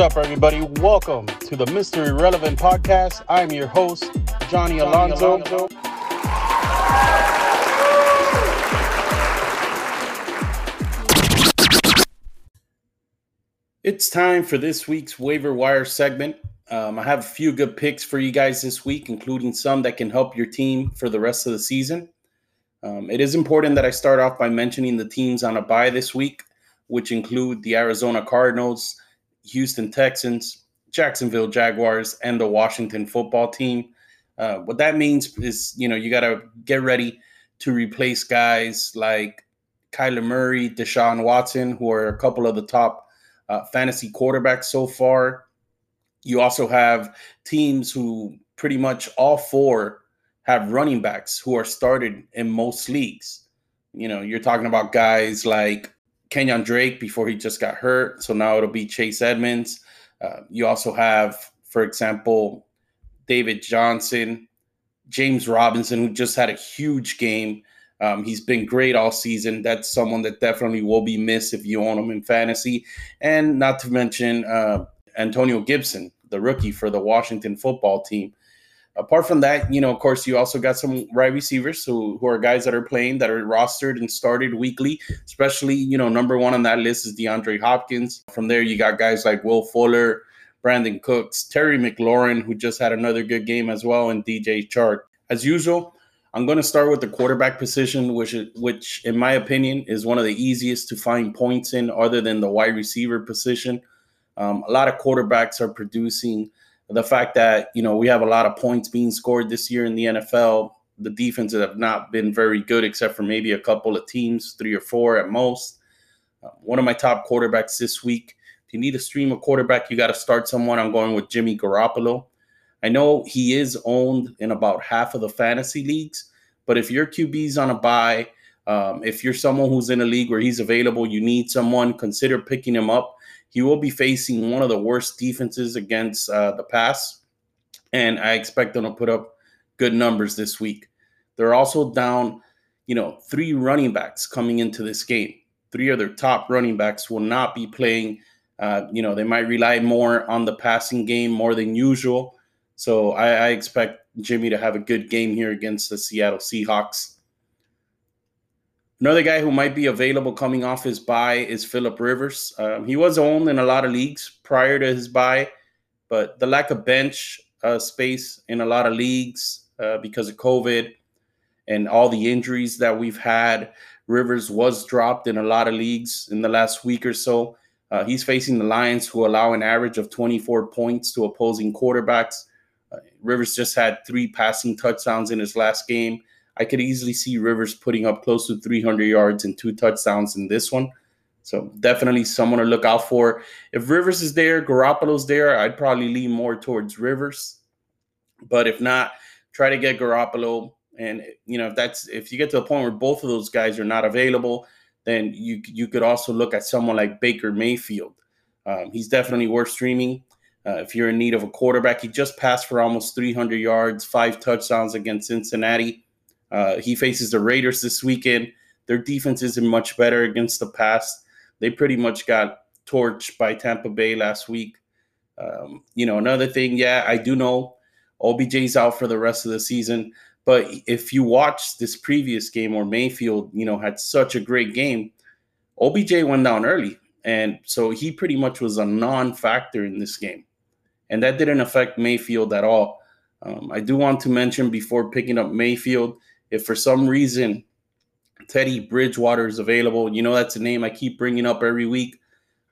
up, everybody? Welcome to the Mystery Relevant podcast. I'm your host, Johnny, Johnny Alonso. Alonso. It's time for this week's waiver wire segment. Um, I have a few good picks for you guys this week, including some that can help your team for the rest of the season. Um, it is important that I start off by mentioning the teams on a bye this week, which include the Arizona Cardinals, Houston Texans, Jacksonville Jaguars, and the Washington football team. Uh, what that means is, you know, you got to get ready to replace guys like Kyler Murray, Deshaun Watson, who are a couple of the top uh, fantasy quarterbacks so far. You also have teams who pretty much all four have running backs who are started in most leagues. You know, you're talking about guys like Kenyan Drake before he just got hurt. So now it'll be Chase Edmonds. Uh, you also have, for example, David Johnson, James Robinson, who just had a huge game. Um, he's been great all season. That's someone that definitely will be missed if you own him in fantasy. And not to mention uh, Antonio Gibson, the rookie for the Washington football team apart from that, you know, of course, you also got some wide receivers who, who are guys that are playing that are rostered and started weekly, especially, you know, number one on that list is DeAndre Hopkins. From there, you got guys like Will Fuller, Brandin Cooks, Terry McLaurin, who just had another good game as well, and DJ Chark. As usual, I'm going to start with the quarterback position, which, which in my opinion is one of the easiest to find points in, other than the wide receiver position. Um, a lot of quarterbacks are producing the fact that you know we have a lot of points being scored this year in the NFL. The defenses have not been very good, except for maybe a couple of teams, three or four at most. Uh, one of my top quarterbacks this week. If you need to stream a quarterback, you got to start someone. I'm going with Jimmy Garoppolo. I know he is owned in about half of the fantasy leagues, but if your QB's on a bye, um, if you're someone who's in a league where he's available, you need someone, consider picking him up he will be facing one of the worst defenses against uh, the pass, and I expect them to put up good numbers this week. They're also down, you know, three running backs coming into this game. Three of their top running backs will not be playing. Uh, you know, they might rely more on the passing game more than usual. So I, I expect Jimmy to have a good game here against the Seattle Seahawks. Another guy who might be available coming off his bye is Philip Rivers. Um, he was owned in a lot of leagues prior to his bye, but the lack of bench uh, space in a lot of leagues uh, because of COVID and all the injuries that we've had, Rivers was dropped in a lot of leagues in the last week or so. Uh, he's facing the Lions, who allow an average of 24 points to opposing quarterbacks. Uh, Rivers just had three passing touchdowns in his last game. I could easily see Rivers putting up close to 300 yards and two touchdowns in this one. So definitely someone to look out for. If Rivers is there, Garoppolo's there, I'd probably lean more towards Rivers. But if not, try to get Garoppolo. And you know, if that's if you get to the point where both of those guys are not available, then you you could also look at someone like Baker Mayfield. Um, he's definitely worth streaming. Uh, if you're in need of a quarterback, he just passed for almost 300 yards, five touchdowns against Cincinnati. Uh, he faces the Raiders this weekend. Their defense isn't much better against the pass. They pretty much got torched by Tampa Bay last week. Um, you know, another thing, yeah, I do know OBJ's out for the rest of the season. But if you watch this previous game where Mayfield, you know, had such a great game, OBJ went down early. And so he pretty much was a non factor in this game. And that didn't affect Mayfield at all. Um, I do want to mention before picking up Mayfield, if for some reason Teddy Bridgewater is available, you know that's a name I keep bringing up every week.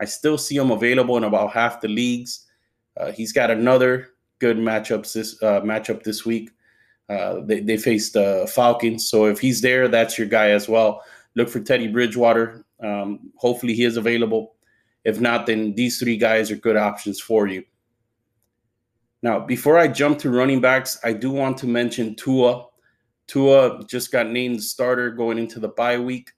I still see him available in about half the leagues. Uh, he's got another good matchup this uh, matchup this week. Uh, they, they faced the Falcons, so if he's there, that's your guy as well. Look for Teddy Bridgewater. Um, hopefully, he is available. If not, then these three guys are good options for you. Now, before I jump to running backs, I do want to mention Tua. Tua just got named starter going into the bye week.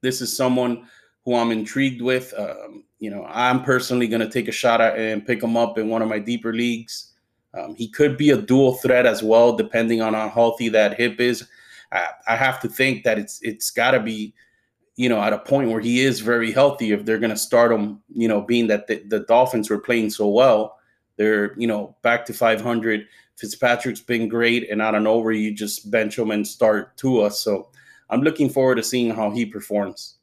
This is someone who I'm intrigued with. Um, you know, I'm personally going to take a shot at and pick him up in one of my deeper leagues. Um, he could be a dual threat as well, depending on how healthy that hip is. I, I have to think that it's it's got to be, you know, at a point where he is very healthy, if they're going to start him, you know, being that the, the, Dolphins were playing so well, they're, you know, back to 500. Fitzpatrick's been great. And out of nowhere, you just bench him and start Tua. So I'm looking forward to seeing how he performs.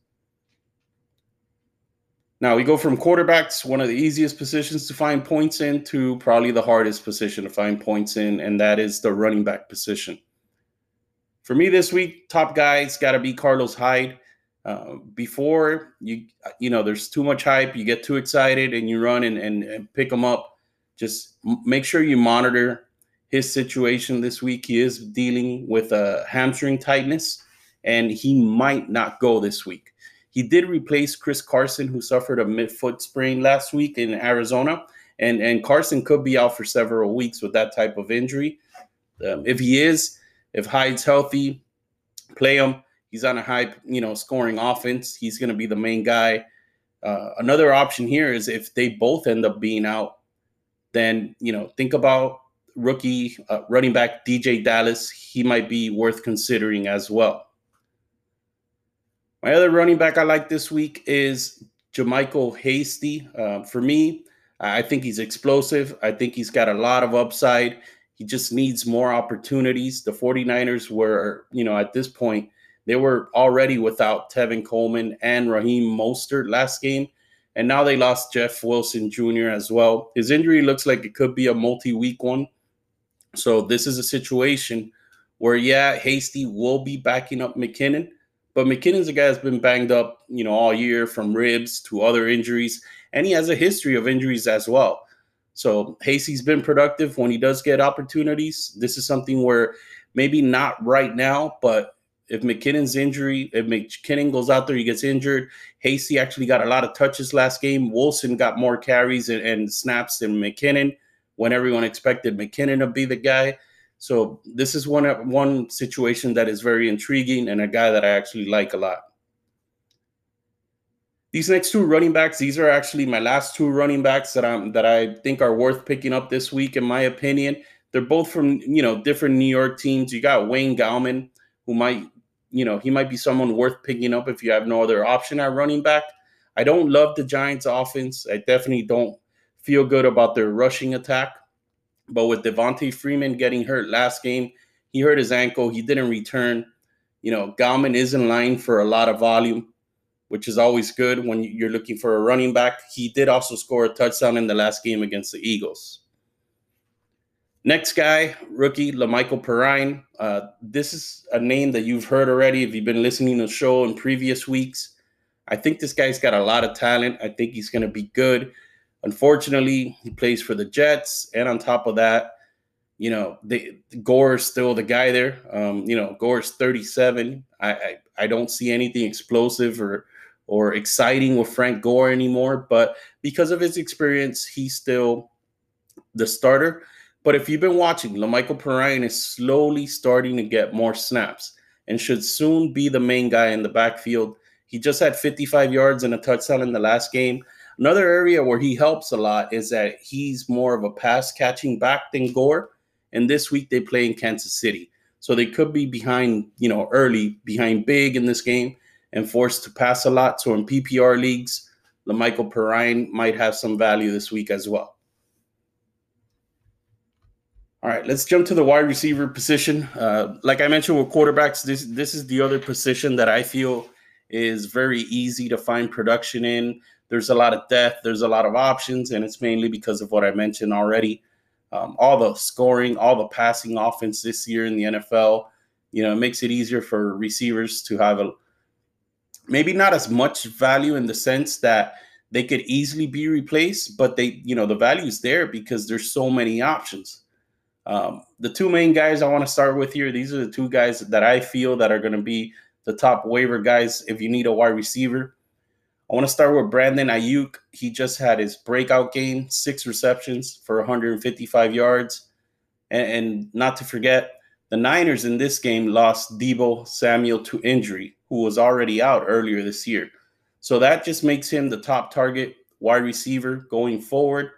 Now we go from quarterbacks, one of the easiest positions to find points in, to probably the hardest position to find points in, and that is the running back position. For me this week, top guy's got to be Carlos Hyde. Uh, before you you know there's too much hype you get too excited and you run and, and, and pick them up just make sure you monitor his situation this week he is dealing with a hamstring tightness and he might not go this week he did replace chris carson who suffered a mid-foot sprain last week in arizona and and carson could be out for several weeks with that type of injury um, if he is if hyde's healthy play him He's on a high, you know, scoring offense. He's going to be the main guy. Uh, another option here is if they both end up being out, then you know, think about rookie uh, running back DeeJay Dallas. He might be worth considering as well. My other running back I like this week is JaMycal Hasty. Uh, for me, I think he's explosive. I think he's got a lot of upside. He just needs more opportunities. The 49ers were, you know, at this point, they were already without Tevin Coleman and Raheem Mostert last game. And now they lost Jeff Wilson Jr. as well. His injury looks like it could be a multi week one. So this is a situation where, yeah, Hasty will be backing up McKinnon. But McKinnon's a guy that's been banged up, you know, all year from ribs to other injuries. And he has a history of injuries as well. So Hasty's been productive when he does get opportunities. This is something where maybe not right now, but if McKinnon's injury, if McKinnon goes out there, he gets injured. Hasty actually got a lot of touches last game. Wilson got more carries and, and, snaps than McKinnon when everyone expected McKinnon to be the guy. So this is one one situation that is very intriguing and a guy that I actually like a lot. These next two running backs, these are actually my last two running backs that I'm that I think are worth picking up this week, in my opinion. They're both from you know different New York teams. You got Wayne Gallman, who might you know, he might be someone worth picking up if you have no other option at running back. I don't love the Giants offense. I definitely don't feel good about their rushing attack. But with Devonta Freeman getting hurt last game, he hurt his ankle. He didn't return. You know, Gallman is in line for a lot of volume, which is always good when you're looking for a running back. He did also score a touchdown in the last game against the Eagles. Next guy, rookie La'Mical Perine. Uh, this is a name that you've heard already if you've been listening to the show in previous weeks. I think this guy's got a lot of talent. I think he's going to be good. Unfortunately, he plays for the Jets, and on top of that, you know, Gore is still the guy there. Um, you know, Gore's 37. I, I I don't see anything explosive or or exciting with Frank Gore anymore. But because of his experience, he's still the starter. But if you've been watching, La'Mical Perine is slowly starting to get more snaps and should soon be the main guy in the backfield. He just had 55 yards and a touchdown in the last game. Another area where he helps a lot is that he's more of a pass catching back than Gore. And this week they play in Kansas City. So they could be behind, you know, early, behind big in this game and forced to pass a lot. So in PPR leagues, La'Mical Perine might have some value this week as well. All right, let's jump to the wide receiver position. Uh, like I mentioned with quarterbacks, this this is the other position that I feel is very easy to find production in. There's a lot of depth, there's a lot of options, and it's mainly because of what I mentioned already. Um, all the scoring, all the passing offense this year in the NFL, you know, it makes it easier for receivers to have a maybe not as much value in the sense that they could easily be replaced, but they, you know, the value is there because there's so many options. Um, the two main guys I want to start with here, these are the two guys that I feel that are going to be the top waiver guys if you need a wide receiver. I want to start with Brandon Aiyuk. He just had his breakout game, six receptions for 155 yards. And, and not to forget, the Niners in this game lost Deebo Samuel to injury, who was already out earlier this year. So that just makes him the top target wide receiver going forward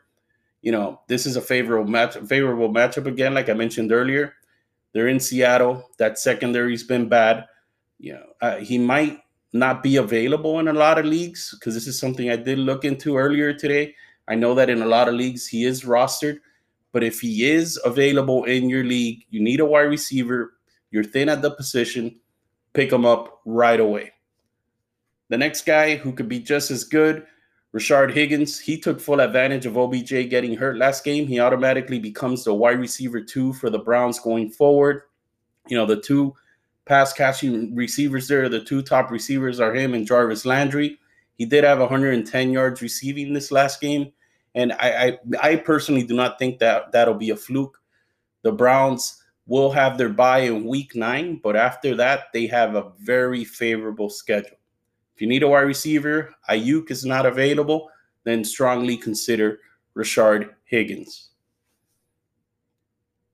you know, this is a favorable match, favorable matchup again, like I mentioned earlier. They're in Seattle. That secondary's been bad. You know, uh, he might not be available in a lot of leagues because this is something I did look into earlier today. I know that in a lot of leagues he is rostered, but if he is available in your league, you need a wide receiver, you're thin at the position, pick him up right away. The next guy who could be just as good, Rashard Higgins, he took full advantage of OBJ getting hurt last game. He automatically becomes the wide receiver two for the Browns going forward. You know, the two pass catching receivers there, the two top receivers are him and Jarvis Landry. He did have 110 yards receiving this last game. And I, I, I personally do not think that that'll be a fluke. The Browns will have their bye in week nine, but after that, they have a very favorable schedule. If you need a wide receiver, Aiyuk is not available, then strongly consider Rashard Higgins.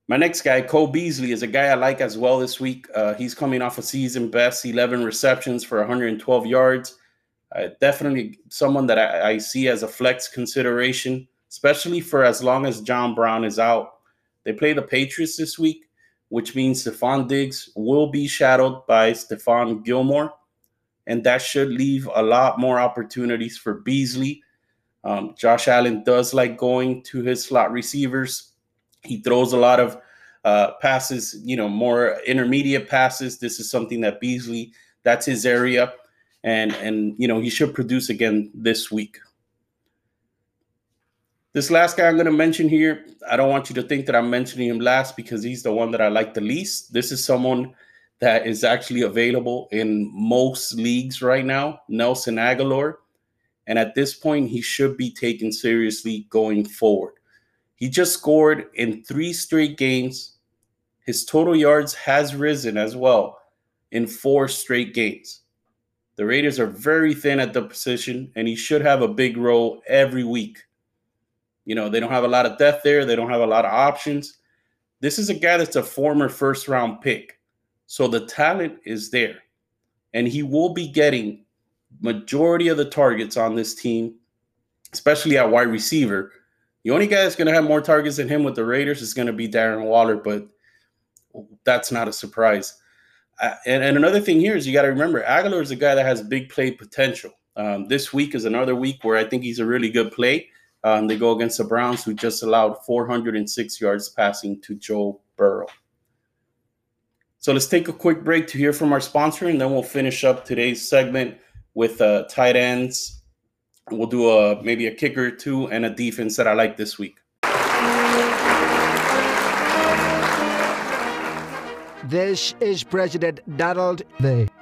My next guy, Cole Beasley, is a guy I like as well this week. Uh, he's coming off a season best 11 receptions for 112 yards. Uh, definitely someone that I, I, see as a flex consideration, especially for as long as John Brown is out. They play the Patriots this week, which means Stefon Diggs will be shadowed by Stephon Gilmore, and that should leave a lot more opportunities for Beasley. Um, Josh Allen does like going to his slot receivers he throws a lot of uh, passes, you know, more intermediate passes. This is something that Beasley, that's his area. And, and you know, he should produce again this week. This last guy I'm going to mention here, I don't want you to think that I'm mentioning him last because he's the one that I like the least. This is someone that is actually available in most leagues right now, Nelson Agholor. And at this point, he should be taken seriously going forward. He just scored in three straight games. His total yards has risen as well in four straight games. The Raiders are very thin at the position, and he should have a big role every week. You know, they don't have a lot of depth there, they don't have a lot of options. This is a guy that's a former first round pick. So the talent is there. And he will be getting majority of the targets on this team, especially at wide receiver, the only guy that's going to have more targets than him with the Raiders is going to be Darren Waller, but that's not a surprise. Uh, and, and, another thing here is you got to remember Agholor is a guy that has big play potential. Um, this week is another week where I think he's a really good play. Um, they go against the Browns, who just allowed 406 yards passing to Joe Burrow. So let's take a quick break to hear from our sponsor, and then we'll finish up today's segment with uh, tight ends We'll do a maybe a kicker or two and a defense that I like this week. This is President Donald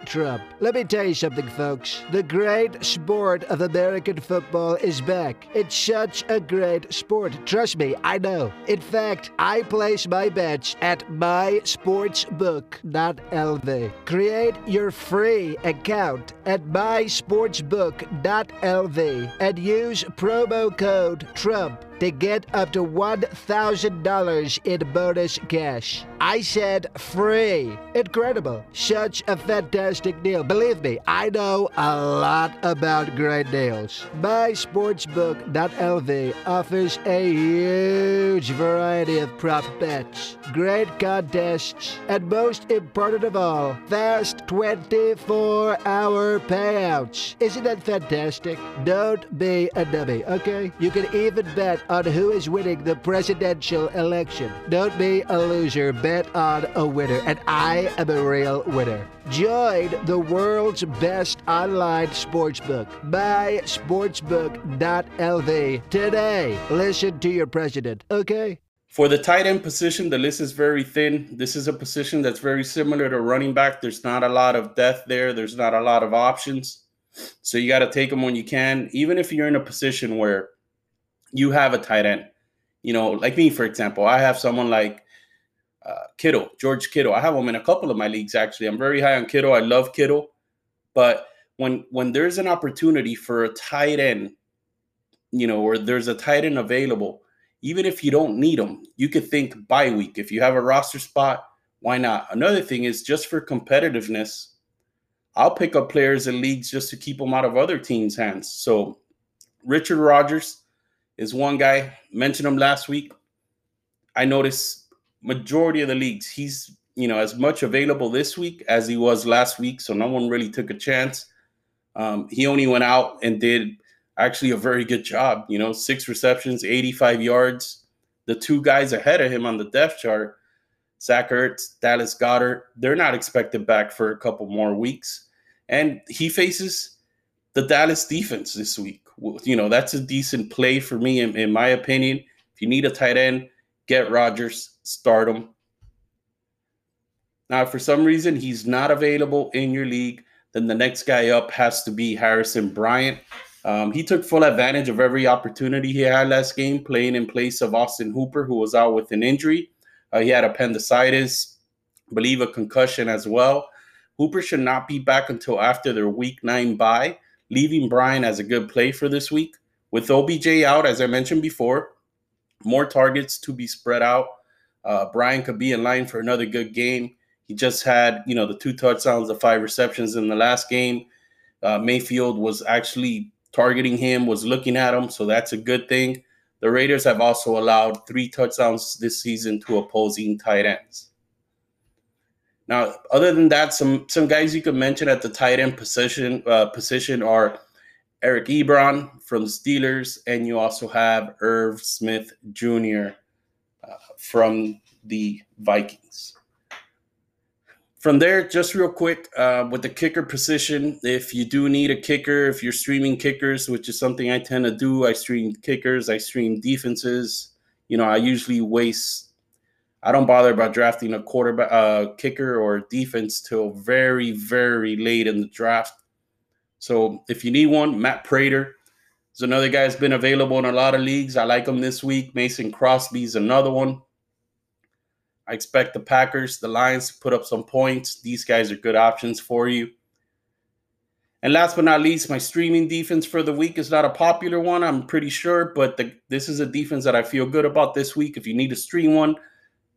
Trump. Let me tell you something, folks. The great sport of American football is back. It's such a great sport. Trust me, I know. In fact, I place my bets at mysportsbook.lv. Create your free account at mysportsbook.lv and use promo code TRUMP to get up to $1,000 in bonus cash. I said free. Incredible. Such a fantastic deal. Believe me, I know a lot about great deals. MySportsbook.lv offers a huge variety of prop bets, great contests, and most important of all, fast 24 hour payouts. Isn't that fantastic? Don't be a dummy, okay? You can even bet on who is winning the presidential election. Don't be a loser, bet on a winner. And I am a real winner. Join the world's best online sportsbook, mysportsbook.lv today. Listen to your president, okay? For the tight end position, the list is very thin. This is a position that's very similar to running back. There's not a lot of depth there, there's not a lot of options. So you got to take them when you can, even if you're in a position where you have a tight end. You know, like me, for example, I have someone like uh, Kittle, George Kittle. I have him in a couple of my leagues actually. I'm very high on Kittle. I love Kittle, but when when there's an opportunity for a tight end, you know, or there's a tight end available, even if you don't need them, you could think bye week. If you have a roster spot, why not? Another thing is just for competitiveness. I'll pick up players in leagues just to keep them out of other teams' hands. So Richard Rodgers, is one guy. Mentioned him last week. I noticed majority of the leagues he's you know as much available this week as he was last week, so no one really took a chance. Um, he only went out and did actually a very good job. You know, six receptions, 85 yards. The two guys ahead of him on the depth chart, Zach Ertz, Dallas Goedert, they're not expected back for a couple more weeks. And he faces the Dallas defense this week. You know, that's a decent play for me, in, in my opinion. If you need a tight end, get Rodgers, start him. Now, for some reason he's not available in your league, then the next guy up has to be Harrison Bryant. Um, he took full advantage of every opportunity he had last game, playing in place of Austin Hooper, who was out with an injury. Uh, he had appendicitis, I believe a concussion as well. Hooper should not be back until after their week nine bye, leaving Brian as a good play for this week. With OBJ out, as I mentioned before, more targets to be spread out. Uh, Bryant could be in line for another good game. He just had, you know, the two touchdowns, the five receptions in the last game. Uh, Mayfield was actually targeting him, was looking at him, so that's a good thing. The Raiders have also allowed three touchdowns this season to opposing tight ends. Now, other than that, some some guys you could mention at the tight end position uh, position are Eric Ebron from Steelers, and you also have Irv Smith Jr. Uh, from the Vikings from there, just real quick, uh, with the kicker position, if you do need a kicker, if you're streaming kickers, which is something I tend to do, I stream kickers, I stream defenses. You know, I usually waste. I don't bother about drafting a quarterback, uh, kicker, or defense till very, very late in the draft. So if you need one, Matt Prater is another guy that's been available in a lot of leagues. I like him this week. Mason Crosby's another one. I expect the Packers, the Lions to put up some points. These guys are good options for you. And last but not least, my streaming defense for the week is not a popular one, I'm pretty sure, but the, this is a defense that I feel good about this week. If you need to stream one,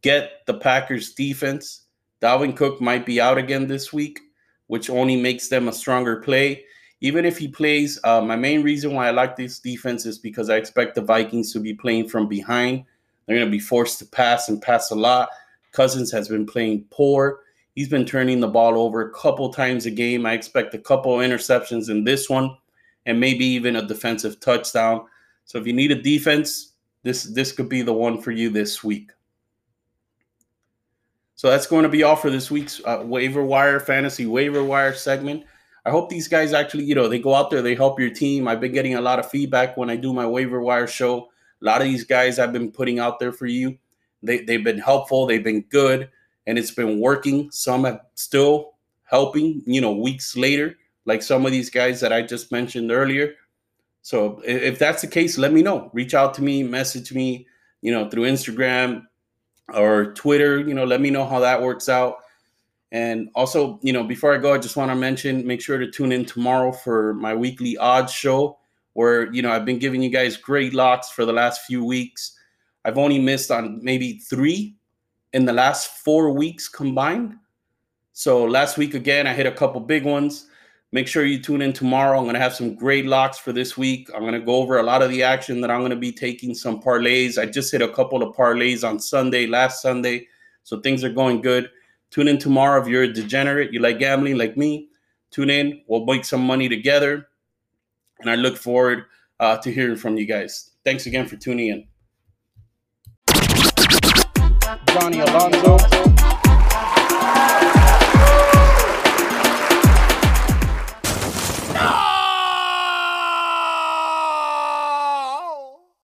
get the Packers defense. Dalvin Cook might be out again this week, which only makes them a stronger play. Even if he plays, uh, my main reason why I like this defense is because I expect the Vikings to be playing from behind. They're going to be forced to pass and pass a lot. Cousins has been playing poor. He's been turning the ball over a couple times a game. I expect a couple interceptions in this one and maybe even a defensive touchdown. So if you need a defense, this this could be the one for you this week. So that's going to be all for this week's uh, waiver wire fantasy waiver wire segment. I hope these guys actually, you know, they go out there, they help your team. I've been getting a lot of feedback when I do my waiver wire show. A lot of these guys I've been putting out there for you. They, they've been helpful, they've been good, and it's been working. Some have still helping, you know, weeks later, like some of these guys that I just mentioned earlier. So if that's the case, let me know. Reach out to me, message me, you know, through Instagram or Twitter. You know, let me know how that works out. And also, you know, before I go, I just want to mention make sure to tune in tomorrow for my weekly odds show, where, you know, I've been giving you guys great locks for the last few weeks. I've only missed on maybe three in the last four weeks combined. So last week again, I hit a couple big ones. Make sure you tune in tomorrow. I'm going to have some great locks for this week. I'm going to go over a lot of the action that I'm going to be taking some parlays. I just hit a couple of parlays on Sunday, last Sunday. So things are going good. Tune in tomorrow if you're a degenerate, you like gambling like me. Tune in. We'll make some money together. And I look forward uh, to hearing from you guys. Thanks again for tuning in. Johnny Alonso.